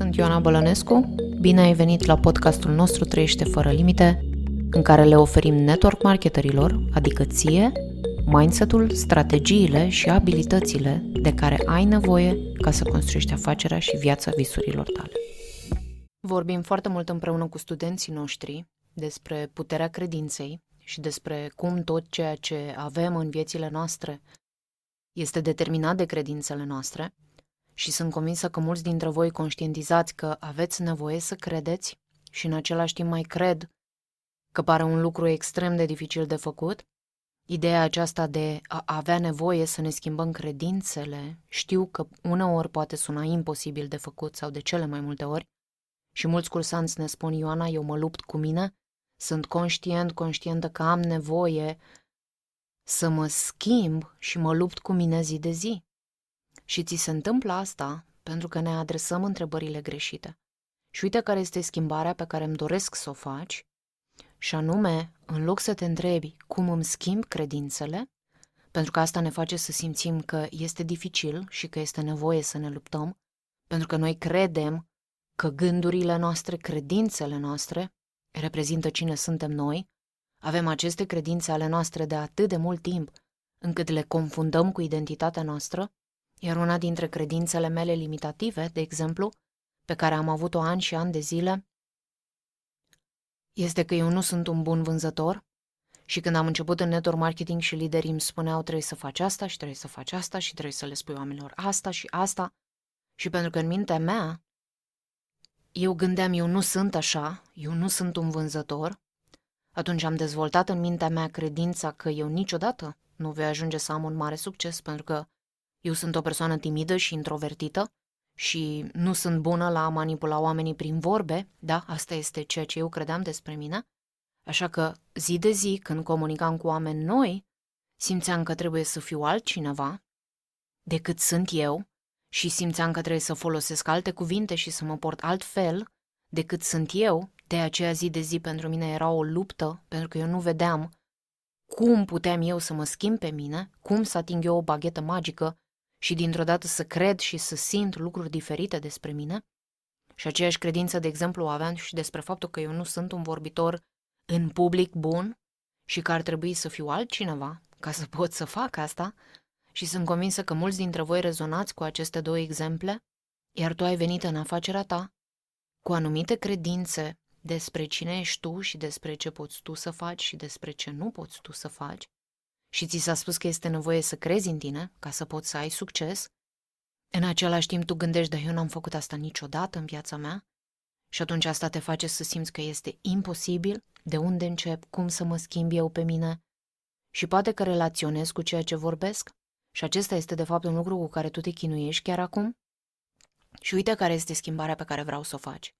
sunt Ioana Bălănescu. Bine ai venit la podcastul nostru Trăiește fără limite, în care le oferim network marketerilor, adică ție, mindset-ul, strategiile și abilitățile de care ai nevoie ca să construiești afacerea și viața visurilor tale. Vorbim foarte mult împreună cu studenții noștri despre puterea credinței și despre cum tot ceea ce avem în viețile noastre este determinat de credințele noastre și sunt convinsă că mulți dintre voi conștientizați că aveți nevoie să credeți și în același timp mai cred că pare un lucru extrem de dificil de făcut. Ideea aceasta de a avea nevoie să ne schimbăm credințele, știu că uneori poate suna imposibil de făcut sau de cele mai multe ori, și mulți cursanți ne spun, Ioana, eu mă lupt cu mine, sunt conștient, conștientă că am nevoie să mă schimb și mă lupt cu mine zi de zi. Și ți se întâmplă asta pentru că ne adresăm întrebările greșite. Și uite care este schimbarea pe care îmi doresc să o faci, și anume, în loc să te întrebi cum îmi schimb credințele, pentru că asta ne face să simțim că este dificil și că este nevoie să ne luptăm, pentru că noi credem că gândurile noastre, credințele noastre, reprezintă cine suntem noi, avem aceste credințe ale noastre de atât de mult timp, încât le confundăm cu identitatea noastră iar una dintre credințele mele limitative, de exemplu, pe care am avut-o ani și ani de zile, este că eu nu sunt un bun vânzător și când am început în network marketing și liderii îmi spuneau trebuie să faci asta și trebuie să faci asta și trebuie să le spui oamenilor asta și asta. Și pentru că în mintea mea eu gândeam eu nu sunt așa, eu nu sunt un vânzător, atunci am dezvoltat în mintea mea credința că eu niciodată nu voi ajunge să am un mare succes pentru că eu sunt o persoană timidă și introvertită și nu sunt bună la a manipula oamenii prin vorbe, da, asta este ceea ce eu credeam despre mine, așa că zi de zi, când comunicam cu oameni noi, simțeam că trebuie să fiu altcineva decât sunt eu și simțeam că trebuie să folosesc alte cuvinte și să mă port altfel decât sunt eu, de aceea zi de zi pentru mine era o luptă, pentru că eu nu vedeam cum puteam eu să mă schimb pe mine, cum să ating eu o baghetă magică și dintr-o dată să cred și să simt lucruri diferite despre mine. Și aceeași credință, de exemplu, o aveam și despre faptul că eu nu sunt un vorbitor în public bun și că ar trebui să fiu altcineva ca să pot să fac asta. Și sunt convinsă că mulți dintre voi rezonați cu aceste două exemple, iar tu ai venit în afacerea ta cu anumite credințe despre cine ești tu și despre ce poți tu să faci și despre ce nu poți tu să faci și ți s-a spus că este nevoie să crezi în tine ca să poți să ai succes, în același timp tu gândești, dar eu n-am făcut asta niciodată în viața mea? Și atunci asta te face să simți că este imposibil, de unde încep, cum să mă schimb eu pe mine. Și poate că relaționez cu ceea ce vorbesc? Și acesta este de fapt un lucru cu care tu te chinuiești chiar acum? Și uite care este schimbarea pe care vreau să o faci.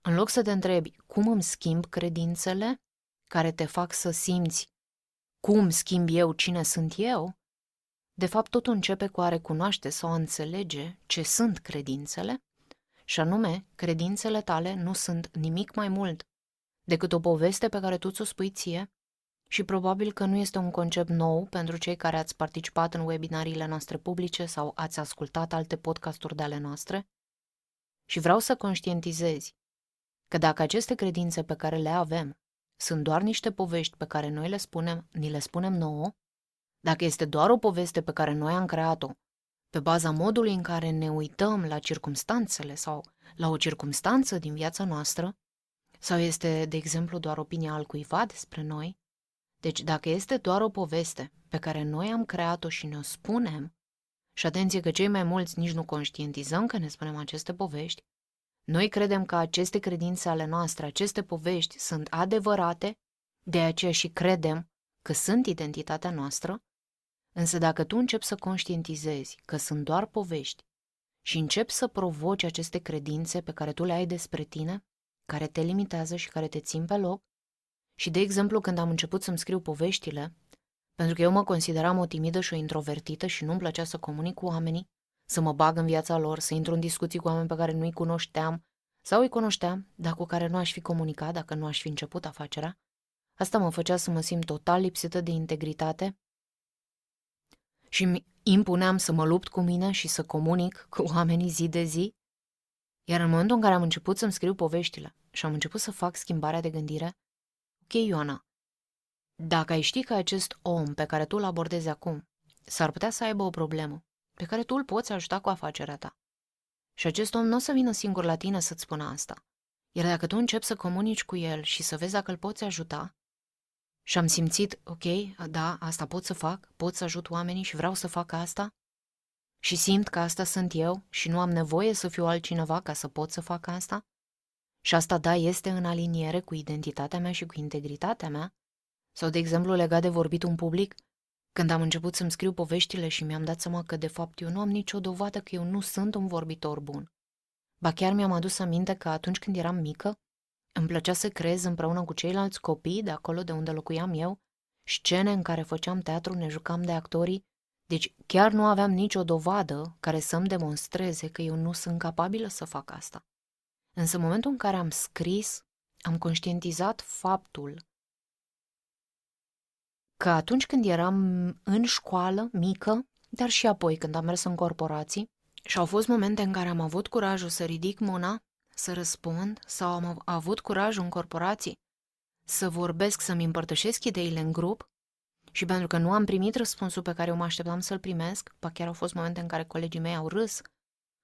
În loc să te întrebi cum îmi schimb credințele care te fac să simți cum schimb eu cine sunt eu, de fapt totul începe cu a recunoaște sau a înțelege ce sunt credințele, și anume, credințele tale nu sunt nimic mai mult decât o poveste pe care tu ți-o spui ție și probabil că nu este un concept nou pentru cei care ați participat în webinariile noastre publice sau ați ascultat alte podcasturi de ale noastre. Și vreau să conștientizezi că dacă aceste credințe pe care le avem sunt doar niște povești pe care noi le spunem, ni le spunem nouă, dacă este doar o poveste pe care noi am creat-o, pe baza modului în care ne uităm la circumstanțele sau la o circumstanță din viața noastră, sau este, de exemplu, doar opinia al cuiva despre noi, deci dacă este doar o poveste pe care noi am creat-o și ne-o spunem, și atenție că cei mai mulți nici nu conștientizăm că ne spunem aceste povești, noi credem că aceste credințe ale noastre, aceste povești sunt adevărate, de aceea și credem că sunt identitatea noastră, însă dacă tu începi să conștientizezi că sunt doar povești și începi să provoci aceste credințe pe care tu le ai despre tine, care te limitează și care te țin pe loc, și de exemplu când am început să-mi scriu poveștile, pentru că eu mă consideram o timidă și o introvertită și nu-mi plăcea să comunic cu oamenii, să mă bag în viața lor, să intru în discuții cu oameni pe care nu-i cunoșteam sau îi cunoșteam, dar cu care nu aș fi comunicat dacă nu aș fi început afacerea. Asta mă făcea să mă simt total lipsită de integritate și îmi impuneam să mă lupt cu mine și să comunic cu oamenii zi de zi. Iar în momentul în care am început să-mi scriu poveștile și am început să fac schimbarea de gândire, ok, Ioana, dacă ai ști că acest om pe care tu îl abordezi acum s-ar putea să aibă o problemă pe care tu îl poți ajuta cu afacerea ta. Și acest om nu o să vină singur la tine să-ți spună asta. Iar dacă tu începi să comunici cu el și să vezi dacă îl poți ajuta, și am simțit, ok, da, asta pot să fac, pot să ajut oamenii și vreau să fac asta, și simt că asta sunt eu și nu am nevoie să fiu altcineva ca să pot să fac asta, și asta, da, este în aliniere cu identitatea mea și cu integritatea mea, sau, de exemplu, legat de vorbit un public, când am început să-mi scriu poveștile și mi-am dat seama că, de fapt, eu nu am nicio dovadă că eu nu sunt un vorbitor bun. Ba chiar mi-am adus aminte că atunci când eram mică, îmi plăcea să creez împreună cu ceilalți copii de acolo de unde locuiam eu, scene în care făceam teatru, ne jucam de actorii, deci chiar nu aveam nicio dovadă care să-mi demonstreze că eu nu sunt capabilă să fac asta. Însă în momentul în care am scris, am conștientizat faptul că atunci când eram în școală, mică, dar și apoi când am mers în corporații, și au fost momente în care am avut curajul să ridic mâna, să răspund, sau am avut curajul în corporații să vorbesc, să-mi împărtășesc ideile în grup, și pentru că nu am primit răspunsul pe care eu mă așteptam să-l primesc, pa chiar au fost momente în care colegii mei au râs,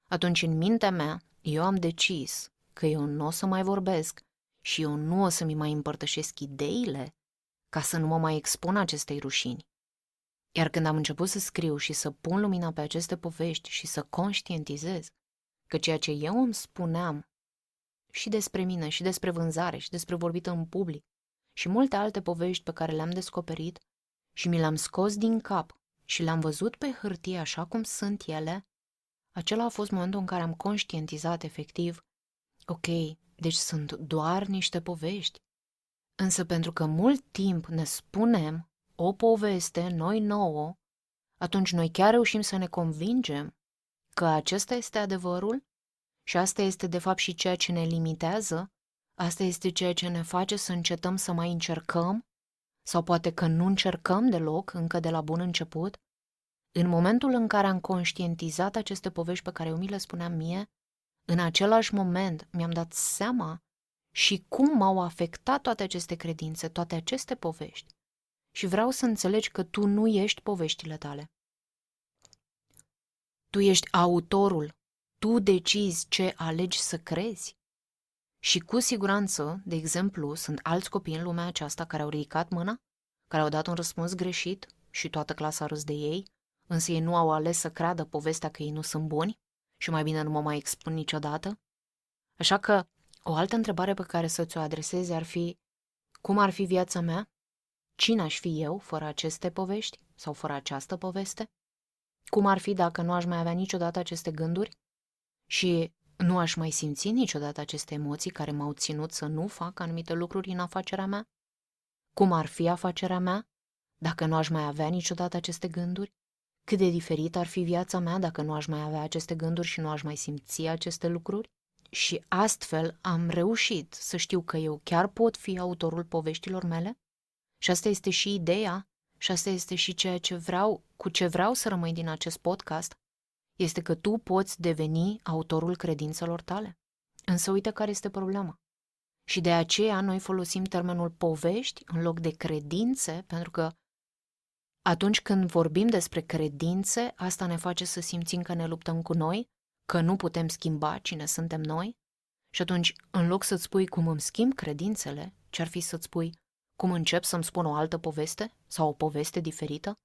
atunci în mintea mea eu am decis că eu nu o să mai vorbesc și eu nu o să-mi mai împărtășesc ideile ca să nu mă mai expun acestei rușini. Iar când am început să scriu și să pun lumina pe aceste povești și să conștientizez că ceea ce eu îmi spuneam și despre mine, și despre vânzare, și despre vorbit în public, și multe alte povești pe care le-am descoperit și mi le-am scos din cap și le-am văzut pe hârtie așa cum sunt ele, acela a fost momentul în care am conștientizat efectiv, ok, deci sunt doar niște povești, Însă pentru că mult timp ne spunem o poveste noi nouă, atunci noi chiar reușim să ne convingem că acesta este adevărul și asta este de fapt și ceea ce ne limitează, asta este ceea ce ne face să încetăm să mai încercăm sau poate că nu încercăm deloc încă de la bun început. În momentul în care am conștientizat aceste povești pe care eu mi le spuneam mie, în același moment mi-am dat seama și cum m-au afectat toate aceste credințe, toate aceste povești. Și vreau să înțelegi că tu nu ești poveștile tale. Tu ești autorul, tu decizi ce alegi să crezi. Și cu siguranță, de exemplu, sunt alți copii în lumea aceasta care au ridicat mâna, care au dat un răspuns greșit și toată clasa râs de ei, însă ei nu au ales să creadă povestea că ei nu sunt buni și mai bine nu mă mai expun niciodată. Așa că o altă întrebare pe care să ți-o adresezi ar fi cum ar fi viața mea? Cine aș fi eu fără aceste povești sau fără această poveste? Cum ar fi dacă nu aș mai avea niciodată aceste gânduri și nu aș mai simți niciodată aceste emoții care m-au ținut să nu fac anumite lucruri în afacerea mea? Cum ar fi afacerea mea dacă nu aș mai avea niciodată aceste gânduri? Cât de diferit ar fi viața mea dacă nu aș mai avea aceste gânduri și nu aș mai simți aceste lucruri? Și astfel am reușit să știu că eu chiar pot fi autorul poveștilor mele și asta este și ideea și asta este și ceea ce vreau, cu ce vreau să rămâi din acest podcast, este că tu poți deveni autorul credințelor tale. Însă uite care este problema. Și de aceea noi folosim termenul povești în loc de credințe, pentru că atunci când vorbim despre credințe, asta ne face să simțim că ne luptăm cu noi că nu putem schimba cine suntem noi? Și atunci, în loc să-ți spui cum îmi schimb credințele, ce-ar fi să-ți spui cum încep să-mi spun o altă poveste sau o poveste diferită?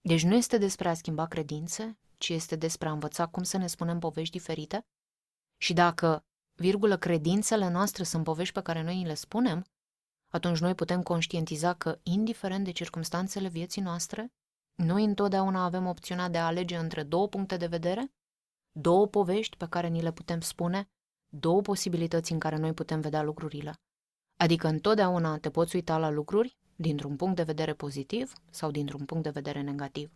Deci nu este despre a schimba credințe, ci este despre a învăța cum să ne spunem povești diferite? Și dacă, virgulă, credințele noastre sunt povești pe care noi le spunem, atunci noi putem conștientiza că, indiferent de circumstanțele vieții noastre, noi întotdeauna avem opțiunea de a alege între două puncte de vedere două povești pe care ni le putem spune, două posibilități în care noi putem vedea lucrurile. Adică întotdeauna te poți uita la lucruri dintr-un punct de vedere pozitiv sau dintr-un punct de vedere negativ.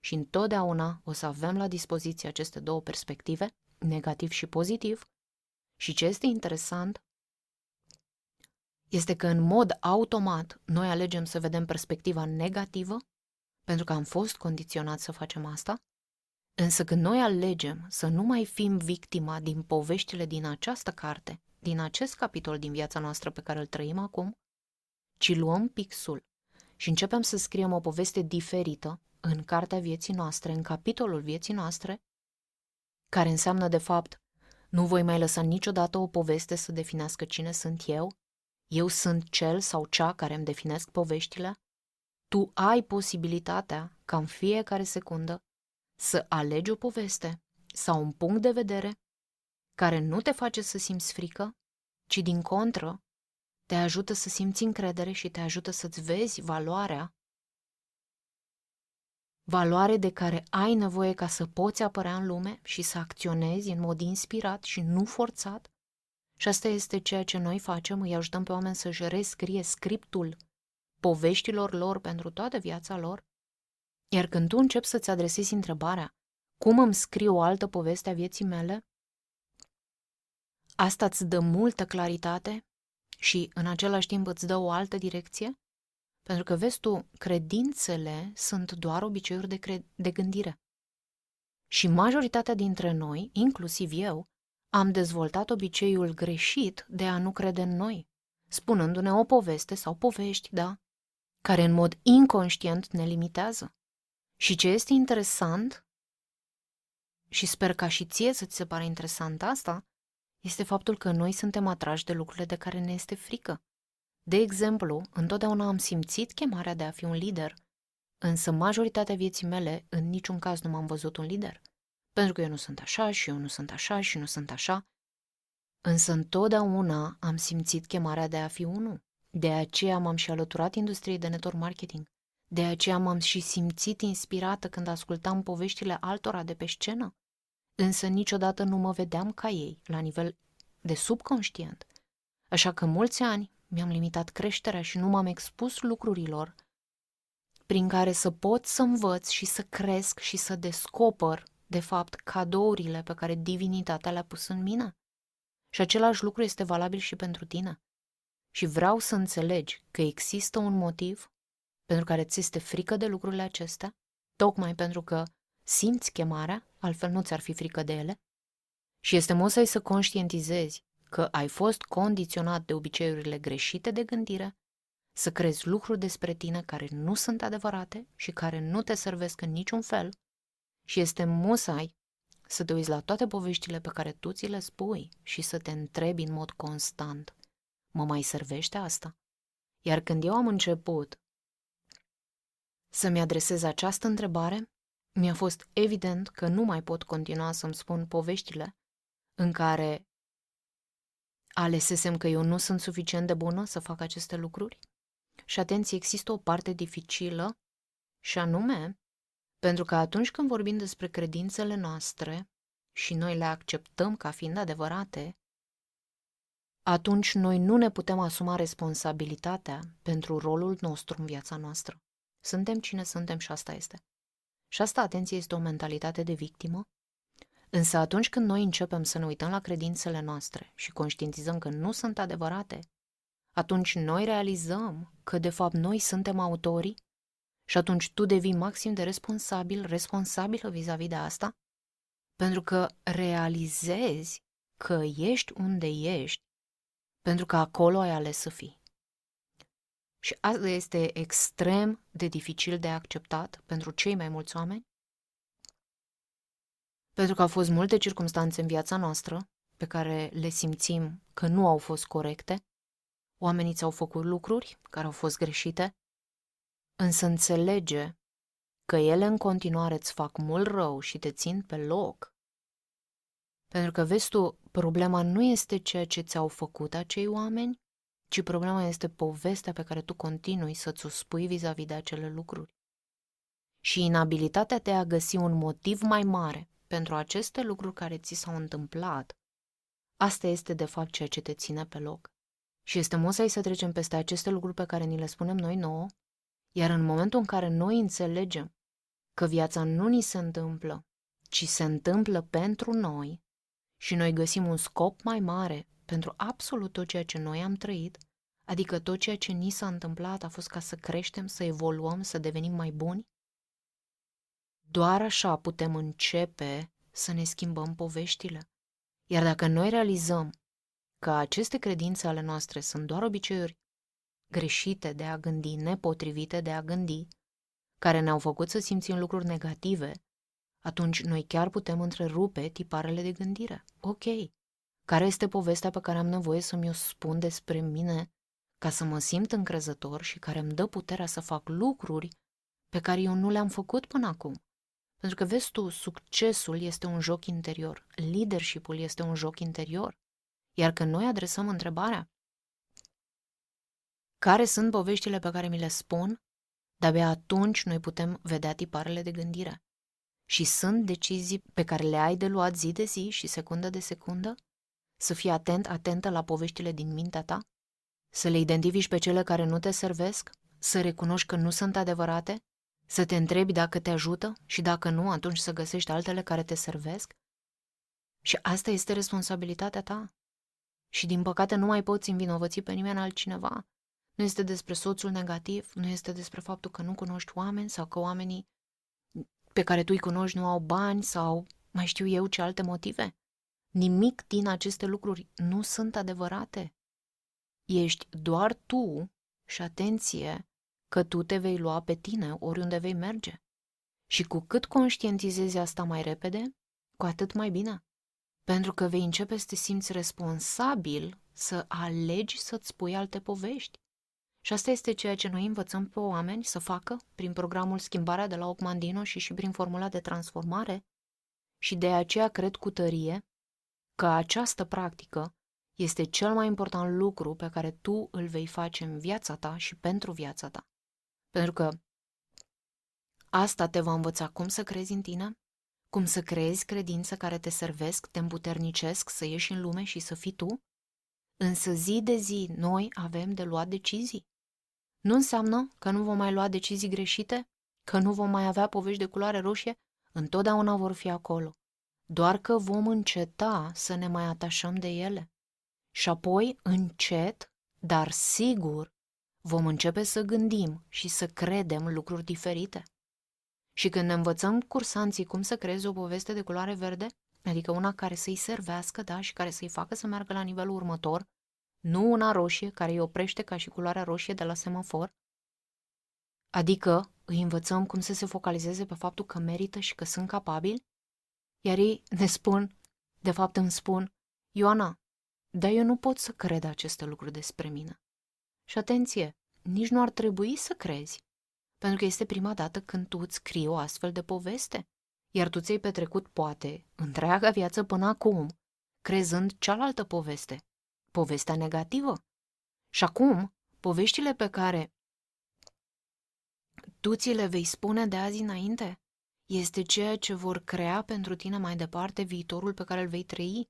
Și întotdeauna o să avem la dispoziție aceste două perspective, negativ și pozitiv. Și ce este interesant este că în mod automat noi alegem să vedem perspectiva negativă, pentru că am fost condiționați să facem asta, Însă când noi alegem să nu mai fim victima din poveștile din această carte, din acest capitol din viața noastră pe care îl trăim acum, ci luăm pixul și începem să scriem o poveste diferită în cartea vieții noastre, în capitolul vieții noastre, care înseamnă de fapt nu voi mai lăsa niciodată o poveste să definească cine sunt eu, eu sunt cel sau cea care îmi definesc poveștile, tu ai posibilitatea ca în fiecare secundă să alegi o poveste sau un punct de vedere care nu te face să simți frică, ci din contră te ajută să simți încredere și te ajută să-ți vezi valoarea, valoare de care ai nevoie ca să poți apărea în lume și să acționezi în mod inspirat și nu forțat. Și asta este ceea ce noi facem, îi ajutăm pe oameni să-și rescrie scriptul poveștilor lor pentru toată viața lor. Iar când tu începi să-ți adresezi întrebarea, cum îmi scriu o altă poveste a vieții mele, asta îți dă multă claritate și în același timp îți dă o altă direcție? Pentru că, vezi tu, credințele sunt doar obiceiuri de, cre- de gândire. Și majoritatea dintre noi, inclusiv eu, am dezvoltat obiceiul greșit de a nu crede în noi, spunându-ne o poveste sau povești, da, care în mod inconștient ne limitează. Și ce este interesant, și sper ca și ție să-ți se pare interesant asta, este faptul că noi suntem atrași de lucrurile de care ne este frică. De exemplu, întotdeauna am simțit chemarea de a fi un lider, însă majoritatea vieții mele în niciun caz nu m-am văzut un lider. Pentru că eu nu sunt așa și eu nu sunt așa și nu sunt așa. Însă întotdeauna am simțit chemarea de a fi unul. De aceea m-am și alăturat industriei de network marketing. De aceea m-am și simțit inspirată când ascultam poveștile altora de pe scenă. Însă niciodată nu mă vedeam ca ei, la nivel de subconștient. Așa că mulți ani mi-am limitat creșterea și nu m-am expus lucrurilor prin care să pot să învăț și să cresc și să descoper, de fapt, cadourile pe care divinitatea le-a pus în mine. Și același lucru este valabil și pentru tine. Și vreau să înțelegi că există un motiv pentru care ți este frică de lucrurile acestea, tocmai pentru că simți chemarea, altfel nu ți-ar fi frică de ele, și este musai să conștientizezi că ai fost condiționat de obiceiurile greșite de gândire, să crezi lucruri despre tine care nu sunt adevărate și care nu te servesc în niciun fel și este musai să te uiți la toate poveștile pe care tu ți le spui și să te întrebi în mod constant, mă mai servește asta? Iar când eu am început să-mi adresez această întrebare, mi-a fost evident că nu mai pot continua să-mi spun poveștile în care alesesem că eu nu sunt suficient de bună să fac aceste lucruri? Și atenție, există o parte dificilă și anume, pentru că atunci când vorbim despre credințele noastre și noi le acceptăm ca fiind adevărate, atunci noi nu ne putem asuma responsabilitatea pentru rolul nostru în viața noastră. Suntem cine suntem și asta este. Și asta, atenție, este o mentalitate de victimă. Însă atunci când noi începem să ne uităm la credințele noastre și conștientizăm că nu sunt adevărate, atunci noi realizăm că de fapt noi suntem autorii și atunci tu devii maxim de responsabil, responsabilă vis-a-vis de asta, pentru că realizezi că ești unde ești, pentru că acolo ai ales să fii. Și asta este extrem de dificil de acceptat pentru cei mai mulți oameni, pentru că au fost multe circunstanțe în viața noastră pe care le simțim că nu au fost corecte, oamenii ți-au făcut lucruri care au fost greșite, însă înțelege că ele în continuare îți fac mult rău și te țin pe loc. Pentru că, vezi tu, problema nu este ceea ce ți-au făcut acei oameni, ci problema este povestea pe care tu continui să-ți o spui vis-a-vis de acele lucruri. Și inabilitatea de a găsi un motiv mai mare pentru aceste lucruri care ți s-au întâmplat, asta este de fapt ceea ce te ține pe loc. Și este musai să trecem peste aceste lucruri pe care ni le spunem noi nouă, iar în momentul în care noi înțelegem că viața nu ni se întâmplă, ci se întâmplă pentru noi și noi găsim un scop mai mare pentru absolut tot ceea ce noi am trăit, adică tot ceea ce ni s-a întâmplat a fost ca să creștem, să evoluăm, să devenim mai buni, Doar așa putem începe să ne schimbăm poveștile. Iar dacă noi realizăm că aceste credințe ale noastre sunt doar obiceiuri greșite de a gândi, nepotrivite de a gândi, care ne-au făcut să simțim lucruri negative, atunci noi chiar putem întrerupe tiparele de gândire. Ok, care este povestea pe care am nevoie să mi-o spun despre mine ca să mă simt încrezător și care îmi dă puterea să fac lucruri pe care eu nu le-am făcut până acum. Pentru că, vezi tu, succesul este un joc interior, leadership-ul este un joc interior. Iar când noi adresăm întrebarea care sunt poveștile pe care mi le spun, de-abia atunci noi putem vedea tiparele de gândire. Și sunt decizii pe care le ai de luat zi de zi și secundă de secundă? Să fii atent, atentă la poveștile din mintea ta? Să le identifici pe cele care nu te servesc? Să recunoști că nu sunt adevărate? Să te întrebi dacă te ajută și dacă nu, atunci să găsești altele care te servesc? Și asta este responsabilitatea ta. Și din păcate nu mai poți învinovăți pe nimeni altcineva. Nu este despre soțul negativ, nu este despre faptul că nu cunoști oameni sau că oamenii pe care tu îi cunoști nu au bani sau mai știu eu ce alte motive. Nimic din aceste lucruri nu sunt adevărate. Ești doar tu și atenție că tu te vei lua pe tine oriunde vei merge. Și cu cât conștientizezi asta mai repede, cu atât mai bine. Pentru că vei începe să te simți responsabil să alegi să-ți spui alte povești. Și asta este ceea ce noi învățăm pe oameni să facă prin programul Schimbarea de la Ocmandino și și prin formula de transformare. Și de aceea cred cu tărie că această practică este cel mai important lucru pe care tu îl vei face în viața ta și pentru viața ta. Pentru că asta te va învăța cum să crezi în tine, cum să creezi credințe care te servesc, te împuternicesc să ieși în lume și să fii tu. Însă zi de zi noi avem de luat decizii. Nu înseamnă că nu vom mai lua decizii greșite, că nu vom mai avea povești de culoare roșie, întotdeauna vor fi acolo. Doar că vom înceta să ne mai atașăm de ele. Și apoi, încet, dar sigur, vom începe să gândim și să credem lucruri diferite. Și când ne învățăm cursanții cum să creeze o poveste de culoare verde, adică una care să-i servească, da, și care să-i facă să meargă la nivelul următor, nu una roșie care îi oprește ca și culoarea roșie de la semafor, adică îi învățăm cum să se focalizeze pe faptul că merită și că sunt capabili, iar ei ne spun, de fapt îmi spun, Ioana, dar eu nu pot să cred aceste lucruri despre mine. Și atenție, nici nu ar trebui să crezi, pentru că este prima dată când tu îți scrii o astfel de poveste, iar tu ți-ai petrecut, poate, întreaga viață până acum, crezând cealaltă poveste, povestea negativă. Și acum, poveștile pe care tu ți le vei spune de azi înainte, este ceea ce vor crea pentru tine mai departe viitorul pe care îl vei trăi.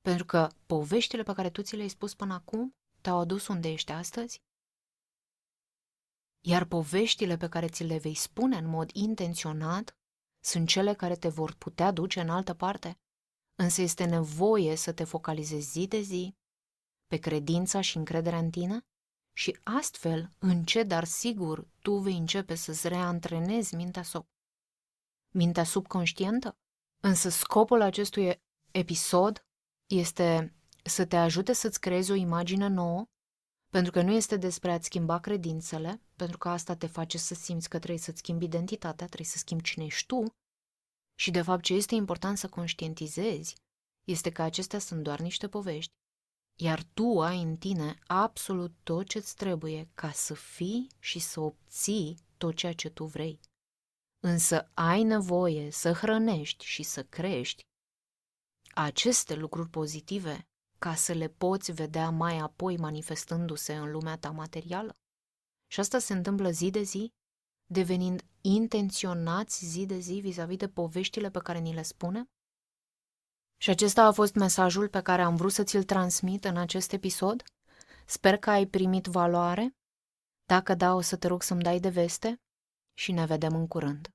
Pentru că poveștile pe care tu ți le-ai spus până acum te-au adus unde ești astăzi? Iar poveștile pe care ți le vei spune în mod intenționat sunt cele care te vor putea duce în altă parte. Însă este nevoie să te focalizezi zi de zi pe credința și încrederea în tine și astfel, încet, dar sigur, tu vei începe să-ți reantrenezi mintea, sub, mintea subconștientă. Însă scopul acestui episod este să te ajute să-ți creezi o imagine nouă, pentru că nu este despre a-ți schimba credințele, pentru că asta te face să simți că trebuie să-ți schimbi identitatea, trebuie să schimbi cine ești tu, și de fapt ce este important să conștientizezi este că acestea sunt doar niște povești, iar tu ai în tine absolut tot ce-ți trebuie ca să fii și să obții tot ceea ce tu vrei. Însă ai nevoie să hrănești și să crești aceste lucruri pozitive ca să le poți vedea mai apoi manifestându-se în lumea ta materială. Și asta se întâmplă zi de zi, devenind intenționați zi de zi vis-a-vis de poveștile pe care ni le spune? Și acesta a fost mesajul pe care am vrut să ți-l transmit în acest episod. Sper că ai primit valoare. Dacă da, o să te rog să-mi dai de veste și ne vedem în curând.